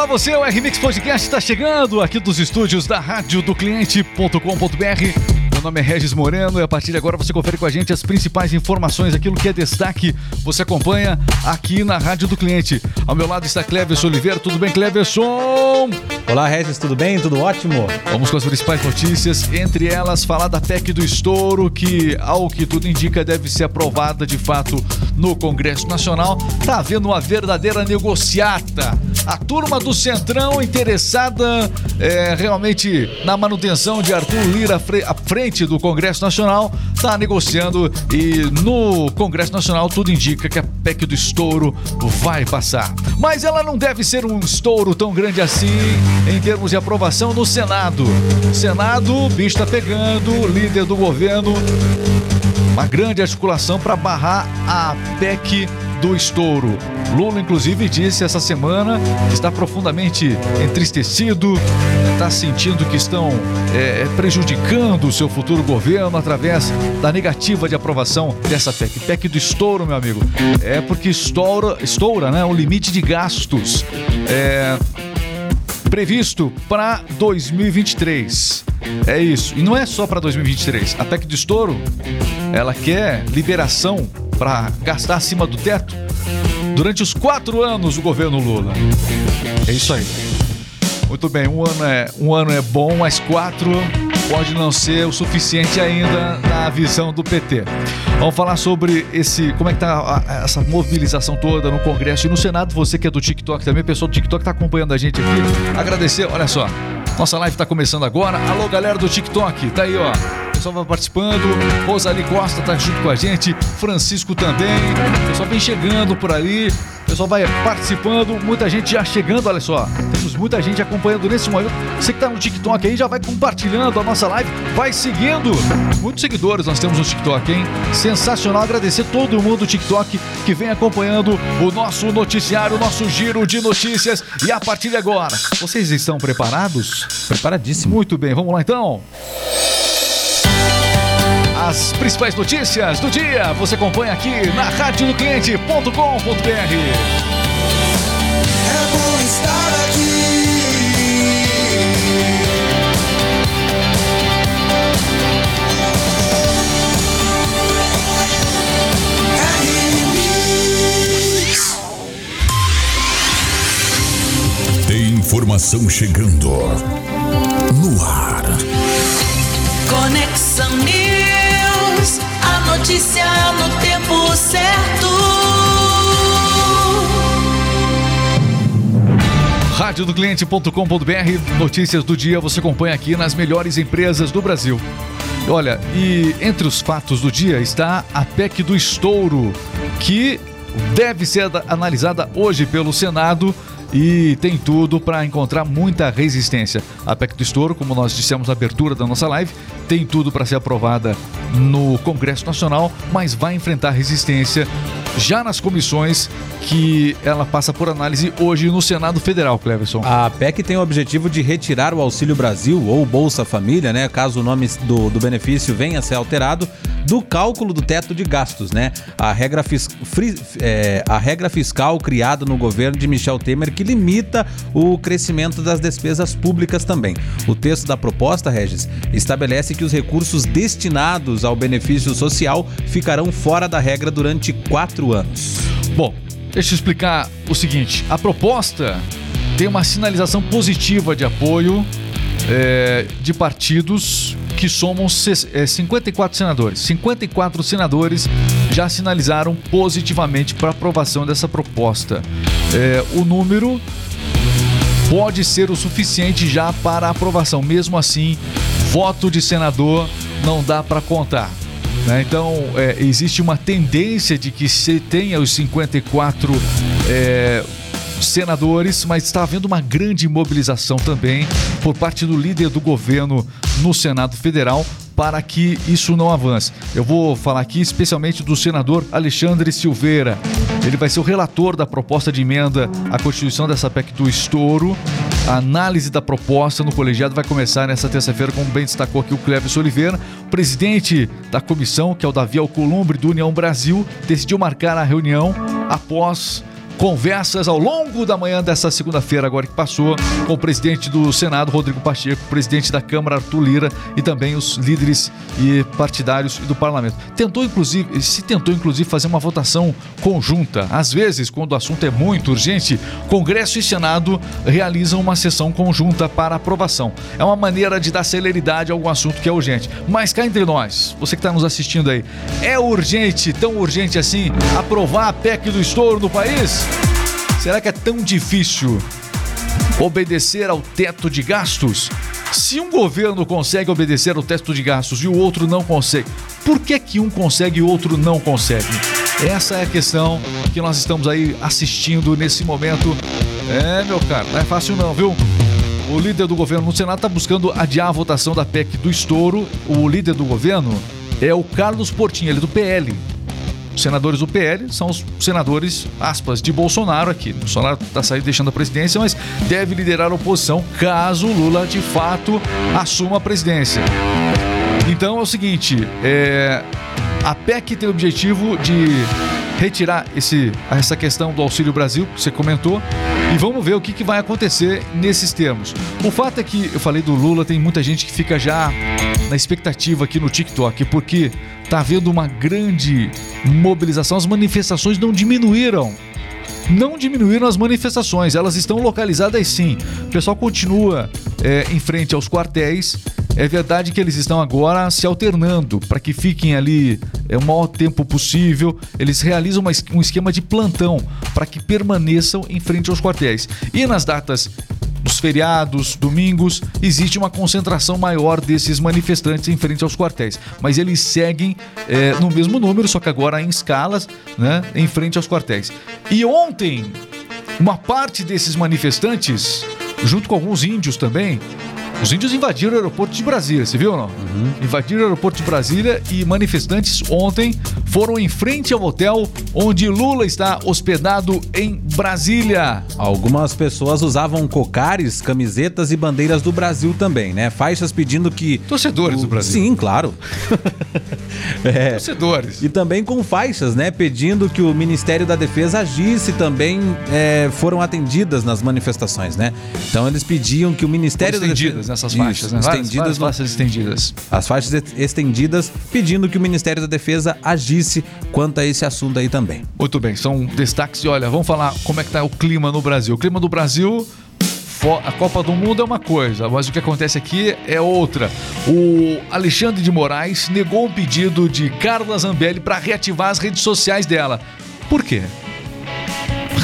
Olá você, o R-Mix Podcast está chegando aqui dos estúdios da rádio do cliente.com.br. Meu nome é Regis Moreno e a partir de agora você confere com a gente as principais informações, aquilo que é destaque, você acompanha aqui na Rádio do Cliente. Ao meu lado está Cleverson Oliveira, tudo bem Cleverson? Olá Regis, tudo bem? Tudo ótimo? Vamos com as principais notícias, entre elas falar da PEC do estouro, que ao que tudo indica deve ser aprovada de fato no Congresso Nacional. Tá havendo uma verdadeira negociata. A turma do Centrão interessada é, realmente na manutenção de Arthur Lira à frente presidente do Congresso Nacional está negociando e no Congresso Nacional tudo indica que a PEC do estouro vai passar. Mas ela não deve ser um estouro tão grande assim em termos de aprovação no Senado. Senado, bicho pegando, líder do governo, uma grande articulação para barrar a PEC do estouro. Lula, inclusive, disse essa semana que está profundamente entristecido, está sentindo que estão é, prejudicando o seu futuro governo através da negativa de aprovação dessa PEC. PEC do estouro, meu amigo. É porque estoura, estoura né, o limite de gastos. É, previsto para 2023. É isso. E não é só para 2023. A PEC do estouro, ela quer liberação para gastar acima do teto durante os quatro anos do governo Lula. É isso aí. Muito bem, um ano é, um ano é bom, mas quatro pode não ser o suficiente ainda na visão do PT. Vamos falar sobre esse, como é que tá a, essa mobilização toda no Congresso e no Senado. Você que é do TikTok também, pessoal do TikTok está acompanhando a gente aqui. Agradecer, olha só. Nossa live está começando agora. Alô, galera do TikTok, tá aí, ó pessoal vai participando. Rosali Costa tá junto com a gente, Francisco também. O pessoal vem chegando por ali. O pessoal vai participando, muita gente já chegando, olha só. Temos muita gente acompanhando nesse momento. Você que tá no TikTok aí já vai compartilhando a nossa live, vai seguindo. Muitos seguidores nós temos no TikTok, hein? Sensacional. Agradecer todo mundo do TikTok que vem acompanhando o nosso noticiário, o nosso giro de notícias. E a partir de agora, vocês estão preparados? Preparadíssimo. Muito bem, vamos lá então. As principais notícias do dia você acompanha aqui na radiodocliente.com.br. É bom estar aqui. Tem informação chegando no ar. Conexão News notícia no tempo certo. Rádio do cliente.com.br, notícias do dia você acompanha aqui nas melhores empresas do Brasil. Olha, e entre os fatos do dia está a PEC do estouro, que deve ser analisada hoje pelo Senado e tem tudo para encontrar muita resistência. A PEC do Estouro, como nós dissemos na abertura da nossa live, tem tudo para ser aprovada no Congresso Nacional, mas vai enfrentar resistência já nas comissões que ela passa por análise hoje no Senado Federal, Cleverson. A PEC tem o objetivo de retirar o Auxílio Brasil ou Bolsa Família, né, caso o nome do, do benefício venha a ser alterado, do cálculo do teto de gastos, né? A regra, fis, fri, é, a regra fiscal criada no governo de Michel Temer que limita o crescimento das despesas públicas também. O texto da proposta, Regis, estabelece que os recursos destinados ao benefício social ficarão fora da regra durante quatro anos. Bom, deixa eu explicar o seguinte: a proposta tem uma sinalização positiva de apoio é, de partidos que somam 54 é, senadores. 54 senadores já sinalizaram positivamente para aprovação dessa proposta. É, o número pode ser o suficiente já para aprovação. Mesmo assim, voto de senador não dá para contar. Né? Então, é, existe uma tendência de que se tenha os 54 é, senadores, mas está havendo uma grande mobilização também por parte do líder do governo no Senado Federal para que isso não avance. Eu vou falar aqui especialmente do senador Alexandre Silveira. Ele vai ser o relator da proposta de emenda à Constituição dessa PEC do estouro. A análise da proposta no colegiado vai começar nesta terça-feira, como bem destacou aqui o Cleves Oliveira. O presidente da comissão, que é o Davi Alcolumbre do União Brasil, decidiu marcar a reunião após conversas ao longo da manhã dessa segunda-feira, agora que passou, com o presidente do Senado, Rodrigo Pacheco, presidente da Câmara, Arthur Lira, e também os líderes e partidários do parlamento. Tentou, inclusive, se tentou, inclusive, fazer uma votação conjunta. Às vezes, quando o assunto é muito urgente, Congresso e Senado realizam uma sessão conjunta para aprovação. É uma maneira de dar celeridade a algum assunto que é urgente. Mas cá entre nós, você que está nos assistindo aí, é urgente, tão urgente assim, aprovar a PEC do estouro no país? Será que é tão difícil obedecer ao teto de gastos? Se um governo consegue obedecer ao teto de gastos e o outro não consegue, por que que um consegue e o outro não consegue? Essa é a questão que nós estamos aí assistindo nesse momento. É, meu caro, não é fácil não, viu? O líder do governo no Senado está buscando adiar a votação da PEC do estouro. O líder do governo é o Carlos Portinho, ele é do PL. Os senadores do PL são os senadores, aspas, de Bolsonaro aqui. Bolsonaro está saindo deixando a presidência, mas deve liderar a oposição caso Lula de fato assuma a presidência. Então é o seguinte, é, a PEC tem o objetivo de retirar esse, essa questão do Auxílio Brasil, que você comentou, e vamos ver o que, que vai acontecer nesses termos. O fato é que eu falei do Lula, tem muita gente que fica já na expectativa aqui no TikTok, porque tá havendo uma grande mobilização, as manifestações não diminuíram não diminuíram as manifestações, elas estão localizadas sim. O pessoal continua é, em frente aos quartéis. É verdade que eles estão agora se alternando para que fiquem ali é, o maior tempo possível. Eles realizam uma, um esquema de plantão para que permaneçam em frente aos quartéis. E nas datas dos feriados, domingos, existe uma concentração maior desses manifestantes em frente aos quartéis. Mas eles seguem é, no mesmo número, só que agora em escalas, né, em frente aos quartéis. E ontem, uma parte desses manifestantes, junto com alguns índios também, os índios invadiram o aeroporto de Brasília, você viu ou não? Uhum. Invadiram o aeroporto de Brasília e manifestantes ontem foram em frente ao hotel onde Lula está hospedado em Brasília. Algumas pessoas usavam cocares, camisetas e bandeiras do Brasil também, né? Faixas pedindo que. Torcedores o... do Brasil. Sim, claro. é. Torcedores. E também com faixas, né? Pedindo que o Ministério da Defesa agisse também é, foram atendidas nas manifestações, né? Então eles pediam que o Ministério da Defesa nessas faixas, né? Estendidas, várias faixas estendidas. As faixas estendidas pedindo que o Ministério da Defesa agisse quanto a esse assunto aí também. Muito bem, são destaques e olha, vamos falar como é que tá o clima no Brasil. O clima do Brasil a Copa do Mundo é uma coisa, mas o que acontece aqui é outra. O Alexandre de Moraes negou o pedido de Carla Zambelli para reativar as redes sociais dela. Por quê?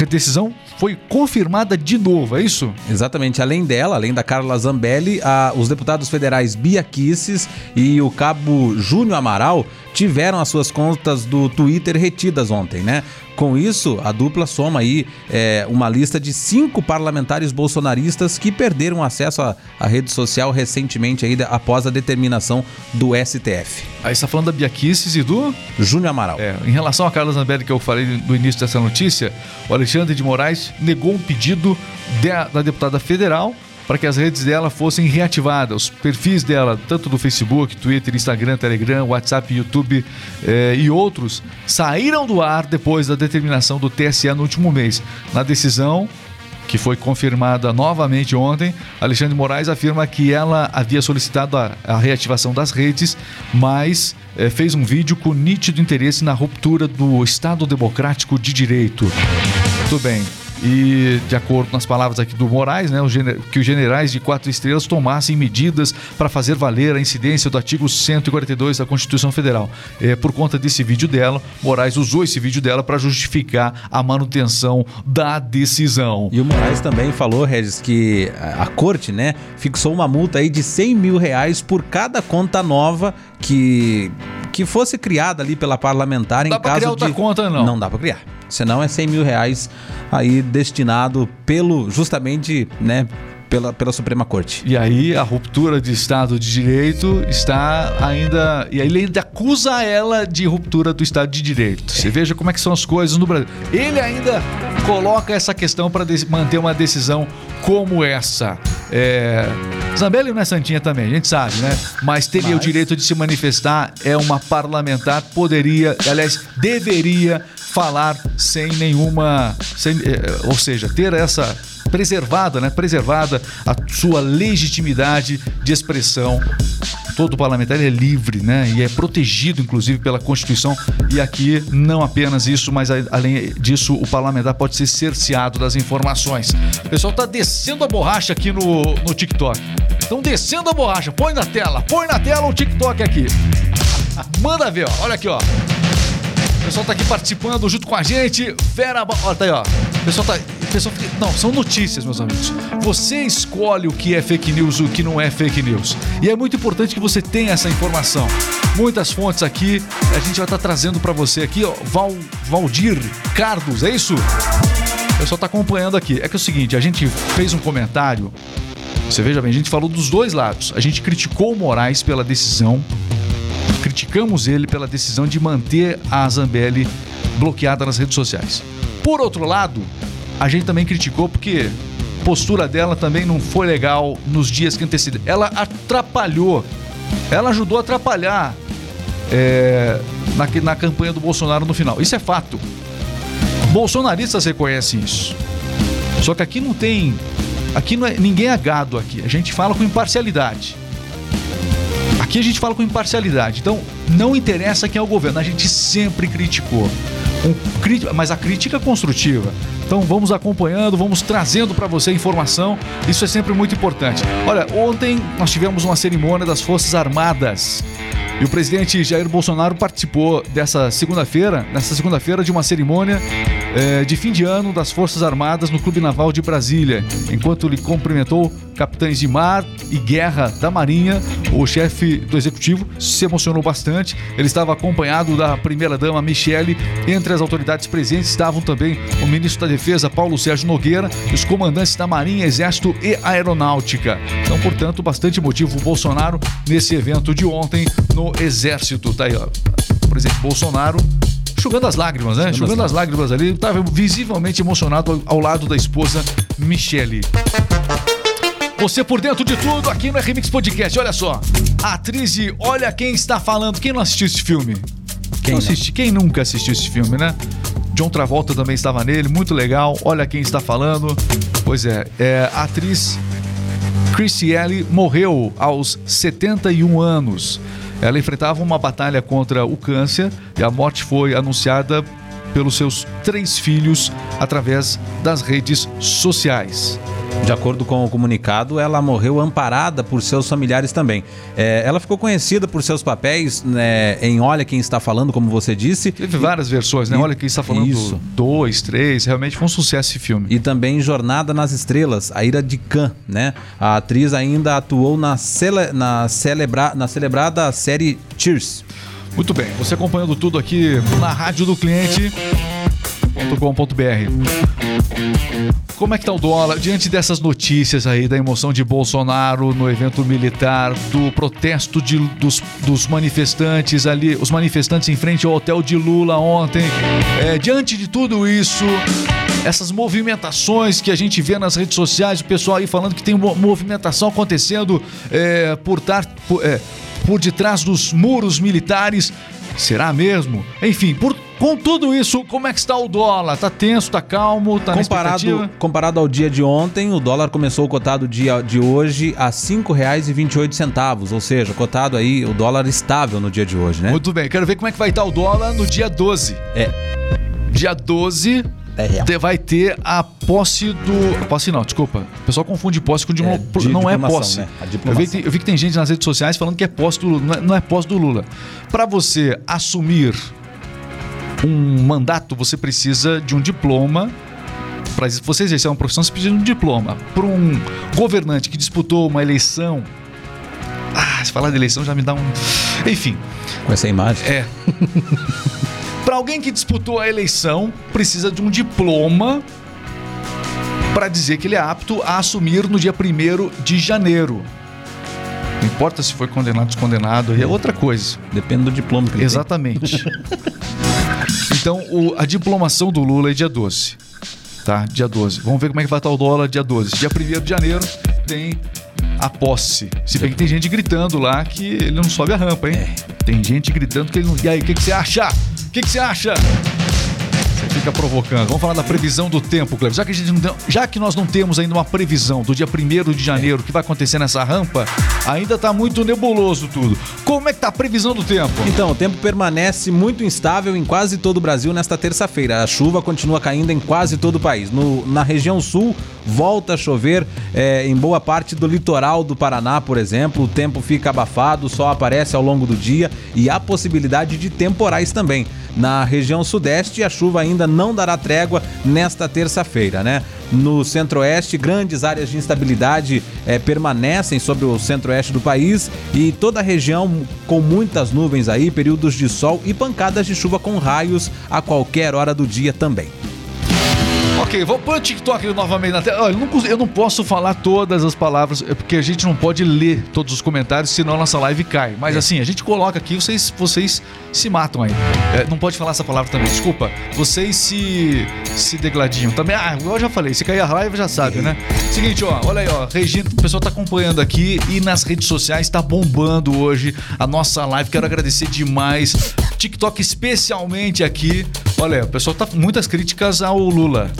A decisão foi confirmada de novo, é isso? Exatamente. Além dela, além da Carla Zambelli, a, os deputados federais Bia Kisses e o cabo Júnior Amaral tiveram as suas contas do Twitter retidas ontem, né? Com isso, a dupla soma aí é, uma lista de cinco parlamentares bolsonaristas que perderam acesso à, à rede social recentemente aí, após a determinação do STF. Aí está falando da Biaquices e do Júnior Amaral. É, em relação a Carlos Zambelli que eu falei no início dessa notícia, o Alexandre de Moraes negou um pedido da deputada federal para que as redes dela fossem reativadas. Os perfis dela, tanto do Facebook, Twitter, Instagram, Telegram, WhatsApp, YouTube eh, e outros, saíram do ar depois da determinação do TSE no último mês. Na decisão, que foi confirmada novamente ontem, Alexandre Moraes afirma que ela havia solicitado a, a reativação das redes, mas eh, fez um vídeo com nítido interesse na ruptura do Estado Democrático de Direito. Tudo bem. E, de acordo com as palavras aqui do Moraes, né, que os generais de quatro estrelas tomassem medidas para fazer valer a incidência do artigo 142 da Constituição Federal. É, por conta desse vídeo dela, Moraes usou esse vídeo dela para justificar a manutenção da decisão. E o Moraes também falou, Regis, que a corte né, fixou uma multa aí de 100 mil reais por cada conta nova que, que fosse criada ali pela parlamentar em dá caso criar outra de... conta, não. Não dá para criar. Senão é 100 mil reais aí destinado pelo justamente, né, pela, pela Suprema Corte. E aí a ruptura de Estado de Direito está ainda. E aí ele ainda acusa ela de ruptura do Estado de Direito. Você veja como é que são as coisas no Brasil. Ele ainda coloca essa questão para manter uma decisão como essa. É... Zambelli não é santinha também, a gente sabe, né? Mas teria Mas... o direito de se manifestar, é uma parlamentar, poderia, aliás, deveria falar sem nenhuma. sem- eh, ou seja, ter essa preservada, né? Preservada a sua legitimidade de expressão. Todo parlamentar é livre, né? E é protegido, inclusive, pela Constituição. E aqui, não apenas isso, mas além disso, o parlamentar pode ser cerceado das informações. O pessoal tá descendo a borracha aqui no, no TikTok. Estão descendo a borracha. Põe na tela, põe na tela o TikTok aqui. Manda ver, ó. Olha aqui, ó. O pessoal tá aqui participando junto com a gente. Vera, ó, tá aí, ó. O pessoal tá. Pessoal fica- Não, são notícias, meus amigos. Você escolhe o que é fake news e o que não é fake news. E é muito importante que você tenha essa informação. Muitas fontes aqui, a gente vai estar trazendo pra você aqui, ó. Val, Valdir Cardos, é isso? O pessoal tá acompanhando aqui. É que é o seguinte, a gente fez um comentário. Você veja bem, a gente falou dos dois lados. A gente criticou o Moraes pela decisão criticamos ele pela decisão de manter a Zambelli bloqueada nas redes sociais. Por outro lado, a gente também criticou porque a postura dela também não foi legal nos dias que antecederam. Ela atrapalhou, ela ajudou a atrapalhar é, na, na campanha do Bolsonaro no final. Isso é fato. Bolsonaristas reconhecem isso. Só que aqui não tem. Aqui não é, ninguém é gado aqui. A gente fala com imparcialidade. Aqui a gente fala com imparcialidade. Então, não interessa quem é o governo. A gente sempre criticou. Um mas a crítica é construtiva. Então vamos acompanhando, vamos trazendo para você informação. Isso é sempre muito importante. Olha, ontem nós tivemos uma cerimônia das Forças Armadas. E o presidente Jair Bolsonaro participou dessa segunda-feira, nessa segunda-feira, de uma cerimônia eh, de fim de ano das Forças Armadas no Clube Naval de Brasília. Enquanto ele cumprimentou capitães de mar e guerra da Marinha, o chefe do executivo se emocionou bastante. Ele estava acompanhado da primeira-dama Michele. Entre as autoridades presentes estavam também o ministro da Defesa, Paulo Sérgio Nogueira, e os comandantes da Marinha, Exército e Aeronáutica. Então, portanto, bastante motivo Bolsonaro nesse evento de ontem no Exército. Tá aí, ó. O presidente Bolsonaro enxugando as lágrimas, né? Enxugando as lágrimas ali. Estava visivelmente emocionado ao lado da esposa Michele. Você por dentro de tudo aqui no RMix Podcast. Olha só. A atriz Olha Quem Está Falando. Quem não assistiu esse filme? Quem, não não? assisti- quem nunca assistiu esse filme, né? John Travolta também estava nele. Muito legal. Olha Quem Está Falando. Pois é, é a atriz Chrissy Alley morreu aos 71 anos. Ela enfrentava uma batalha contra o câncer e a morte foi anunciada pelos seus três filhos através das redes sociais. De acordo com o comunicado, ela morreu amparada por seus familiares também. É, ela ficou conhecida por seus papéis né, em Olha Quem Está Falando, como você disse. Teve várias versões, né? E- Olha quem está falando Isso. dois, três. Realmente foi um sucesso esse filme. E também Jornada nas Estrelas, A Ira de Khan, né? A atriz ainda atuou na, cele, na, celebra, na celebrada série Cheers. Muito bem, você acompanhando tudo aqui na rádio do cliente.com.br. Como é que tá o dólar? Diante dessas notícias aí da emoção de Bolsonaro no evento militar, do protesto de- dos, dos manifestantes ali, os manifestantes em frente ao hotel de Lula ontem, é, diante de tudo isso, essas movimentações que a gente vê nas redes sociais, o pessoal aí falando que tem uma movimentação acontecendo é, por, tar, por, é, por detrás dos muros militares. Será mesmo? Enfim, por, com tudo isso, como é que está o dólar? Tá tenso, tá calmo, tá Comparado, comparado ao dia de ontem, o dólar começou cotado dia de hoje a R$ 5,28, ou seja, cotado aí o dólar estável no dia de hoje, né? Muito bem, quero ver como é que vai estar o dólar no dia 12. É. Dia 12 te- vai ter a posse do. Posse não, desculpa. O pessoal confunde posse com diplo- É, de- não é posse. né? Eu vi, eu vi que tem gente nas redes sociais falando que é posse do Lula. Não é, não é posse do Lula. Para você assumir um mandato, você precisa de um diploma. Para você exercer uma profissão, você precisa de um diploma. Para um governante que disputou uma eleição. Ah, se falar de eleição já me dá um. Enfim, Com essa imagem. é. Para alguém que disputou a eleição, precisa de um diploma para dizer que ele é apto a assumir no dia 1 de janeiro. Não importa se foi condenado ou descondenado, aí é outra coisa. Depende do diploma que ele Exatamente. então, o- a diplomação do Lula é dia 12. Tá? Dia 12. Vamos ver como é que vai estar o dólar dia 12. Dia 1 de janeiro tem a posse. Se bem que tem gente gritando lá que ele não sobe a rampa, hein? Tem gente gritando que ele não. E aí, o que, que você acha? O que, que você acha? Você fica provocando. Vamos falar da previsão do tempo, Cleber. Já que, a gente não já que nós não temos ainda uma previsão do dia 1 de janeiro que vai acontecer nessa rampa, ainda tá muito nebuloso tudo. Como é que tá a previsão do tempo? Então, o tempo permanece muito instável em quase todo o Brasil nesta terça-feira. A chuva continua caindo em quase todo o país. No- na região sul, volta a chover é, em boa parte do litoral do Paraná, por exemplo. O tempo fica abafado, o sol aparece ao longo do dia e há possibilidade de temporais também. Na região sudeste, a chuva ainda não dará trégua nesta terça-feira, né? No centro-oeste, grandes áreas de instabilidade eh, permanecem sobre o centro-oeste do país e toda a região com muitas nuvens aí, períodos de sol e pancadas de chuva com raios a qualquer hora do dia também. Ok, vou pôr o TikTok novamente na tela. Olha, eu não, eu não posso falar todas as palavras, é porque a gente não pode ler todos os comentários, senão a nossa live cai. Mas assim, a gente coloca aqui, vocês, vocês se matam aí. É, não pode falar essa palavra também, desculpa. Vocês se, se degladiam também. Ah, eu já falei, se cair a raiva já sabe, né? Seguinte, ó, olha aí, ó. Regina, o pessoal tá acompanhando aqui e nas redes sociais tá bombando hoje a nossa live. Quero agradecer demais. TikTok especialmente aqui. Olha, o pessoal tá muitas críticas ao Lula.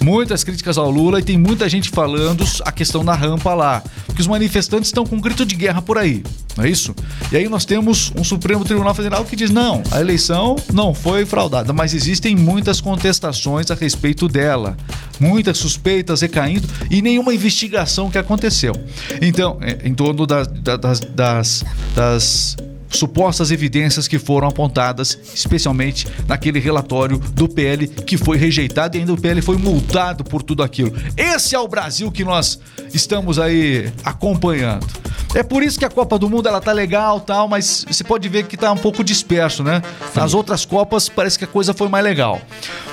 Muitas críticas ao Lula e tem muita gente falando a questão da rampa lá. Porque os manifestantes estão com um grito de guerra por aí. Não é isso? E aí nós temos um Supremo Tribunal Federal que diz: não, a eleição não foi fraudada, mas existem muitas contestações a respeito dela. Muitas suspeitas recaindo e nenhuma investigação que aconteceu. Então, é, em torno da- da- das- das- das supostas evidências que foram apontadas, especialmente naquele relatório do PL que foi rejeitado e ainda o PL foi multado por tudo aquilo. Esse é o Brasil que nós estamos aí acompanhando. É por isso que a Copa do Mundo ela tá legal, tal, mas você pode ver que tá um pouco disperso, né? Nas outras Copas parece que a coisa foi mais legal.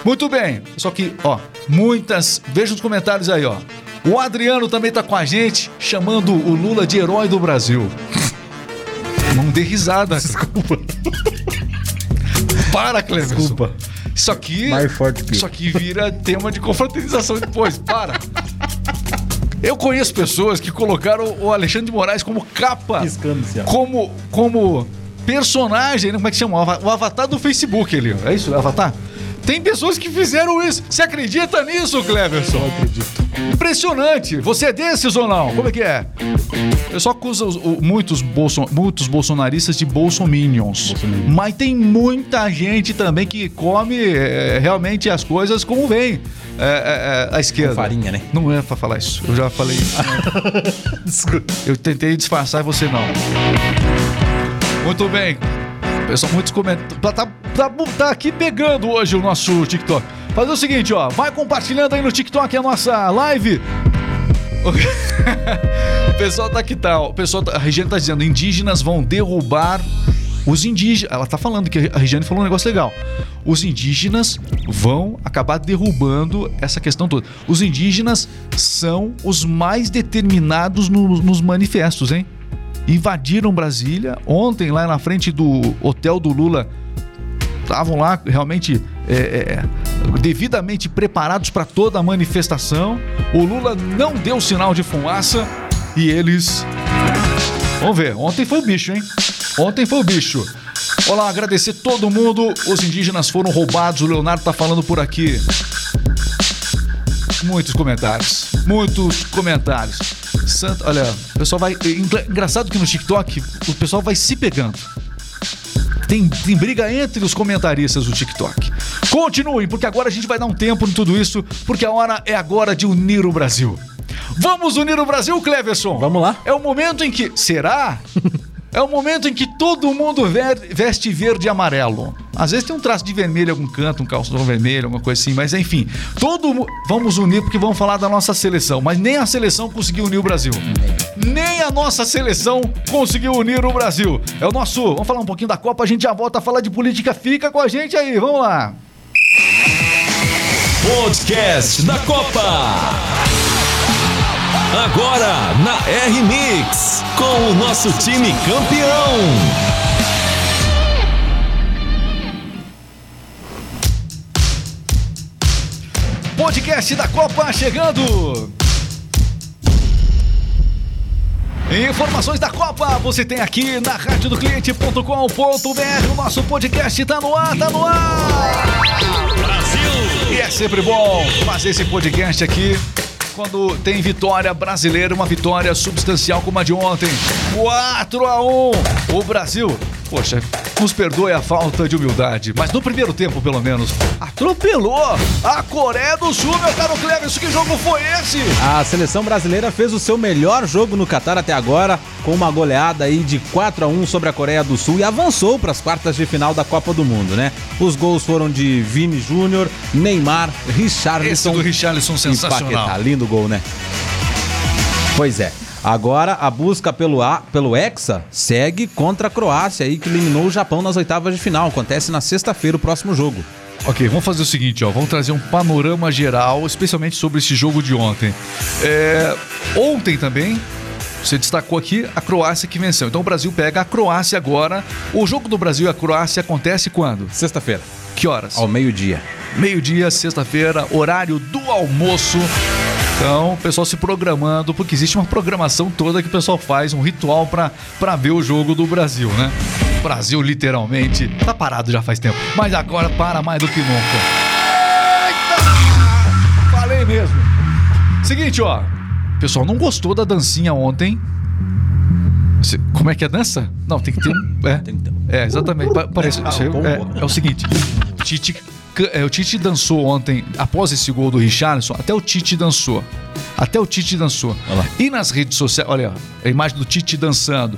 Muito bem. Só que, ó, muitas, veja os comentários aí, ó. O Adriano também tá com a gente, chamando o Lula de herói do Brasil. Não dê risada. Desculpa. Para, Cleverson. Desculpa. Isso aqui. Mais forte que. Isso aqui vira tema de confraternização depois. Para. Eu conheço pessoas que colocaram o Alexandre de Moraes como capa. Ó. Como. como personagem, né? como é que chama? O ava- O avatar do Facebook ali. É isso? O avatar? Tem pessoas que fizeram isso. Você acredita nisso, Cleverson? Eu acredito. Impressionante. Você é desses ou não? Como é que é? Eu só acuso os- o- muitos, bolso, muitos bolsonaristas de bolsominions. Mas tem muita gente também que come é, realmente as coisas como vem. É, é, a esquerda. Com farinha, né? Não é pra falar isso. Eu já falei isso. Eu tentei disfarçar e você não. Muito bem. Pessoal, muitos comentários. Tá, tá, tá, aqui pegando hoje o nosso TikTok. Fazer o seguinte, ó. Vai compartilhando aí no TikTok a nossa live. O pessoal tá aqui, tá. O pessoal, tá, a Regiane tá dizendo: indígenas vão derrubar os indígenas. Ela tá falando que a Regiane falou um negócio legal. Os indígenas vão acabar derrubando essa questão toda. Os indígenas são os mais determinados no- nos manifestos, hein? Invadiram Brasília ontem lá na frente do hotel do Lula estavam lá realmente é, é, devidamente preparados para toda a manifestação. O Lula não deu sinal de fumaça e eles. Vamos ver, ontem foi o bicho, hein? Ontem foi o bicho. Olá, agradecer todo mundo. Os indígenas foram roubados. O Leonardo tá falando por aqui. Muitos comentários. Muitos comentários. Santo, olha, o pessoal vai. engra- Engraçado que no TikTok o pessoal vai se pegando. Tem, tem briga entre os comentaristas do TikTok. Continuem, porque agora a gente vai dar um tempo em tudo isso, porque a hora é agora de unir o Brasil. Vamos unir o Brasil, Cleverson? Vamos lá. É o momento em que. Será? É o momento em que todo mundo veste verde e amarelo. Às vezes tem um traço de vermelho algum canto, um calção vermelho, alguma coisa assim, mas enfim. Todo mu- Vamos unir porque vamos falar da nossa seleção. Mas nem a seleção conseguiu unir o Brasil. Nem a nossa seleção conseguiu unir o Brasil. É o nosso. Vamos falar um pouquinho da Copa, a gente já volta a falar de política. Fica com a gente aí, vamos lá. Podcast da Copa. Agora na R-Mix, com o nosso time campeão. Podcast da Copa chegando. Informações da Copa você tem aqui na radiodocliente.com.br. O nosso podcast tá no ar, tá no ar. Brasil! E é sempre bom fazer esse podcast aqui quando tem vitória brasileira, uma vitória substancial como a de ontem. 4 a 1. O Brasil, poxa, nos perdoe a falta de humildade, mas no primeiro tempo, pelo menos, atropelou a Coreia do Sul, meu caro Cleves. Que jogo foi esse? A seleção brasileira fez o seu melhor jogo no Catar até agora, com uma goleada aí de 4 a 1 sobre a Coreia do Sul e avançou para as quartas de final da Copa do Mundo, né? Os gols foram de Vini Júnior, Neymar, Esse Richarlison do Richarlison e sensacional. Paquetá. Lindo gol, né? Pois é. Agora a busca pelo, a, pelo Hexa segue contra a Croácia aí que eliminou o Japão nas oitavas de final. Acontece na sexta-feira o próximo jogo. Ok, vamos fazer o seguinte, ó. Vamos trazer um panorama geral, especialmente sobre esse jogo de ontem. É, ontem também, você destacou aqui a Croácia que venceu. Então o Brasil pega a Croácia agora. O jogo do Brasil e a Croácia acontece quando? Sexta-feira, Que horas? ao meio-dia. Meio-dia, sexta-feira, horário do almoço. Então, o pessoal se programando, porque existe uma programação toda que o pessoal faz, um ritual pra pra ver o jogo do Brasil, né? O Brasil, literalmente, tá parado já faz tempo, mas agora para mais do que nunca. Eita! Falei mesmo. Seguinte, ó. O pessoal não gostou da dancinha ontem. Como é que é a dança? Não, tem que ter um. É, é exatamente. Pa- Parece, é, é o seguinte: Tite, o Tite dançou ontem, após esse gol do Richarlison, até o Tite dançou. Até o Tite dançou. E nas redes sociais, olha, a imagem do Tite dançando.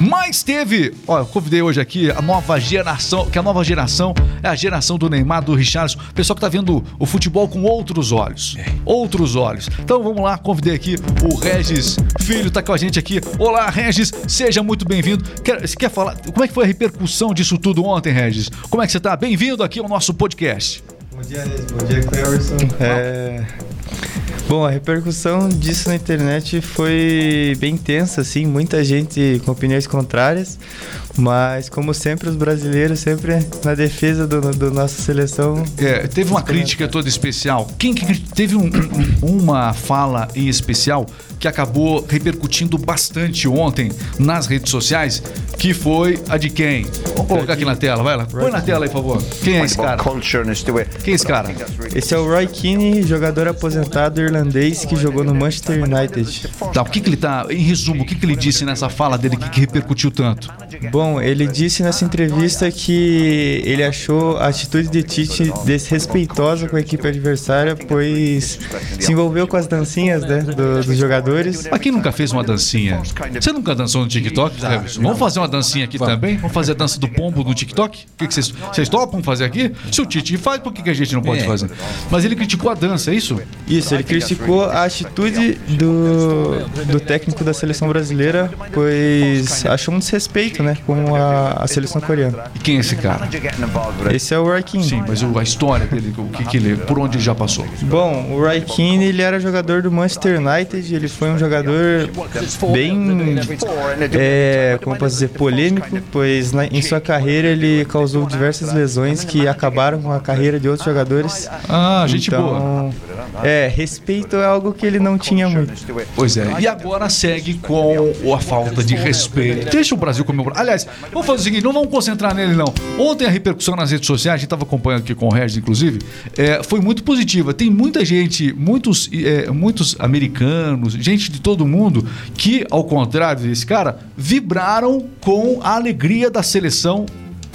Mas teve, olha, eu convidei hoje aqui a nova geração, que a nova geração é a geração do Neymar, do Richarlison, pessoal que tá vendo o futebol com outros olhos. Outros olhos. Então vamos lá, convidei aqui o Regis Filho, tá com a gente aqui. Olá, Regis, seja muito bem-vindo. Quer, você quer falar, como é que foi a repercussão disso tudo ontem, Regis? Como é que você tá? Bem-vindo aqui ao nosso podcast. Bom dia, Alex. Bom dia, Cleverson. É... Bom, a repercussão disso na internet foi bem tensa, assim, muita gente com opiniões contrárias, mas como sempre os brasileiros sempre na defesa do, do nossa seleção. É, teve uma crítica toda especial. Quem que teve um- um- uma fala em especial que acabou repercutindo bastante ontem nas redes sociais, que foi a de quem? Vamos colocar aqui na tela, vai lá. Põe na tela aí, por favor. Quem é esse cara? Quem é esse cara? Esse é o Roy Keane, jogador aposentado irlandês que jogou no Manchester United. Tá, o que, que ele tá. Em resumo, o que, que ele disse nessa fala dele que, que repercutiu tanto? Bom, ele disse nessa entrevista que ele achou a atitude de Tite desrespeitosa com a equipe adversária, pois se envolveu com as dancinhas né, do- dos jogadores. Mas quem nunca fez uma dancinha? Você nunca dançou no TikTok? Vamos fazer uma dancinha aqui também? Vamos fazer a dança do pombo no TikTok? O que que vocês, vocês topam fazer aqui? Se o Tite faz, por que, que a gente não pode É. fazer? Mas ele criticou a dança, é isso? Isso, ele criticou a atitude do, do técnico da seleção brasileira, pois achou um desrespeito né, com a, a seleção coreana. E quem é esse cara? Esse é o Keane. Sim, mas a história dele, o que, que ele, por onde ele já passou? Bom, o Keane, ele era jogador do Manchester United, ele foi um jogador bem, é, como posso dizer, polêmico, pois na- em sua carreira ele causou diversas lesões que acabaram com a carreira de outros jogadores. Ah, gente boa. então, é, respeito é algo que ele não tinha muito. Pois é. E agora segue com a falta de respeito. Deixa o Brasil comemorar. Aliás, vamos fazer o seguinte, não vamos concentrar nele, não. Ontem a repercussão nas redes sociais, a gente estava acompanhando aqui com o Regis, inclusive, é, foi muito positiva. Tem muita gente, muitos, é, muitos americanos, gente de todo mundo, que, ao contrário desse cara, vibraram com a alegria da seleção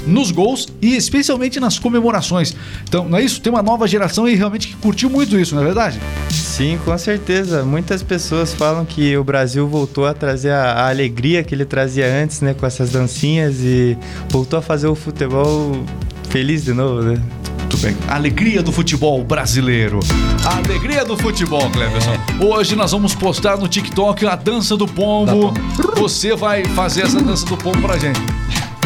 nos gols e especialmente nas comemorações. Então, não é isso? Tem uma nova geração e realmente que curtiu muito isso, não é verdade? Sim, com certeza. Muitas pessoas falam que o Brasil voltou a trazer a, a alegria que ele trazia antes, né, com essas dancinhas e voltou a fazer o futebol feliz de novo, né? Muito bem. Alegria do futebol brasileiro. A alegria do futebol, Cleverson. Hoje nós vamos postar no TikTok a dança do pombo. Você vai fazer essa dança do pombo pra gente.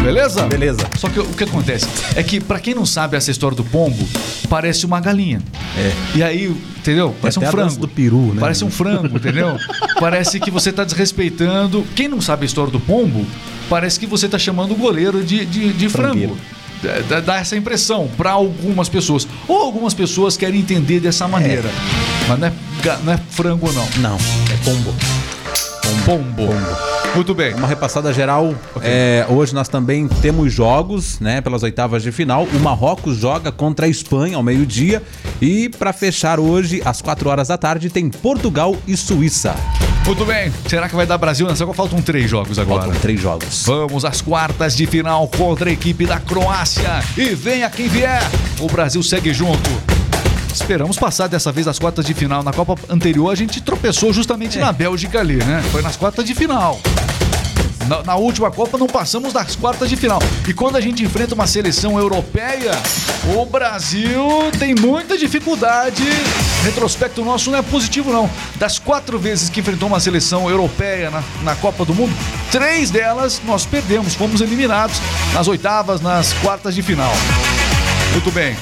Beleza? Beleza. Só que o que acontece é que, pra quem não sabe essa história do pombo, parece uma galinha. É. E aí, entendeu? Parece até um frango. do peru, né? Parece um frango, entendeu? parece que você tá desrespeitando. Quem não sabe a história do pombo, parece que você tá chamando o goleiro de, de, de frango. Frangueiro. Dá- essa impressão pra algumas pessoas. Ou algumas pessoas querem entender dessa maneira. Mas não é, não é frango, não. Não, é pombo. Pombo. Muito bem. Uma repassada geral. É, hoje nós também temos jogos, né? Pelas oitavas de final. O Marrocos joga contra a Espanha ao meio-dia. E para fechar hoje, às 4 horas da tarde, tem Portugal e Suíça. Muito bem. Será que vai dar Brasil nessa? Copa? Faltam três jogos agora. Faltam três jogos. Vamos às quartas de final contra a equipe da Croácia. E venha quem vier. O Brasil segue junto. Esperamos passar dessa vez as quartas de final. Na Copa anterior a gente tropeçou justamente na Bélgica ali, né? Foi nas quartas de final. Na, na última Copa não passamos das quartas de final. E quando a gente enfrenta uma seleção europeia, o Brasil tem muita dificuldade. Retrospecto nosso não é positivo, não. Das quatro vezes que enfrentou uma seleção europeia na, na Copa do Mundo, três delas nós perdemos, fomos eliminados nas oitavas, nas quartas de final. Muito bem.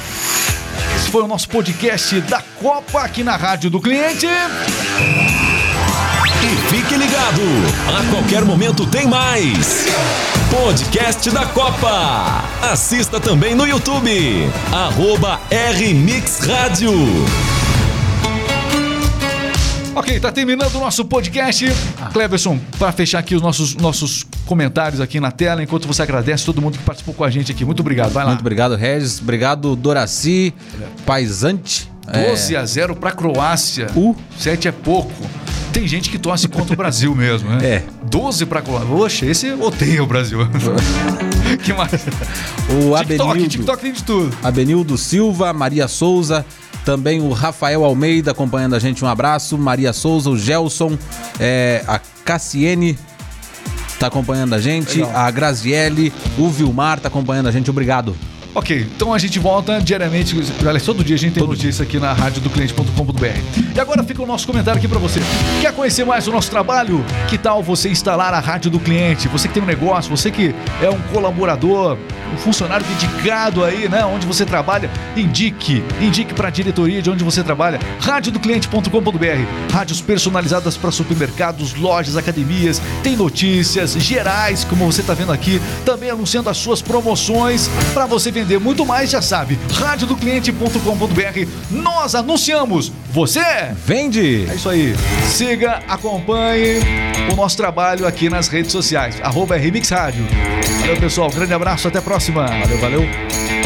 Esse foi o nosso podcast da Copa aqui na Rádio do Cliente. Fique ligado, a qualquer momento tem mais. Podcast da Copa. Assista também no YouTube. Arroba RMix Rádio. Ok, tá terminando o nosso podcast. Cleverson, para fechar aqui os nossos, nossos comentários aqui na tela, enquanto você agradece todo mundo que participou com a gente aqui. Muito obrigado. Vai lá. Muito obrigado, Regis. Obrigado, Doraci, Paisante. 12 a 0 pra Croácia. Uh. 7 é pouco. Tem gente que torce contra o Brasil mesmo, né? É. 12 pra Croácia. Oxe, esse odeia o Brasil. que mais? O TikTok, Abenildo, TikTok tem de tudo. Abenildo Silva, Maria Souza, também o Rafael Almeida acompanhando a gente. Um abraço. Maria Souza, o Gelson, é, a Cassiene tá acompanhando a gente. Legal. A Graziele, o Vilmar tá acompanhando a gente. Obrigado. Ok, então a gente volta diariamente. Aliás, todo dia a gente tem notícia aqui na rádio do cliente.com.br. E agora fica o nosso comentário aqui para você. Quer conhecer mais o nosso trabalho? Que tal você instalar a rádio do cliente? Você que tem um negócio, você que é um colaborador, um funcionário dedicado aí, né? Onde você trabalha, indique. Indique para a diretoria de onde você trabalha. Radiodocliente.com.br. Rádios personalizadas para supermercados, lojas, academias. Tem notícias gerais, como você está vendo aqui. Também anunciando as suas promoções. Para você vender muito mais, já sabe. Radiodocliente.com.br. Nós anunciamos. Você Vende! é isso aí. Siga, acompanhe o nosso trabalho aqui nas redes sociais. Arroba Remix Rádio. Valeu, pessoal. Grande abraço. Até a próxima. Valeu, valeu.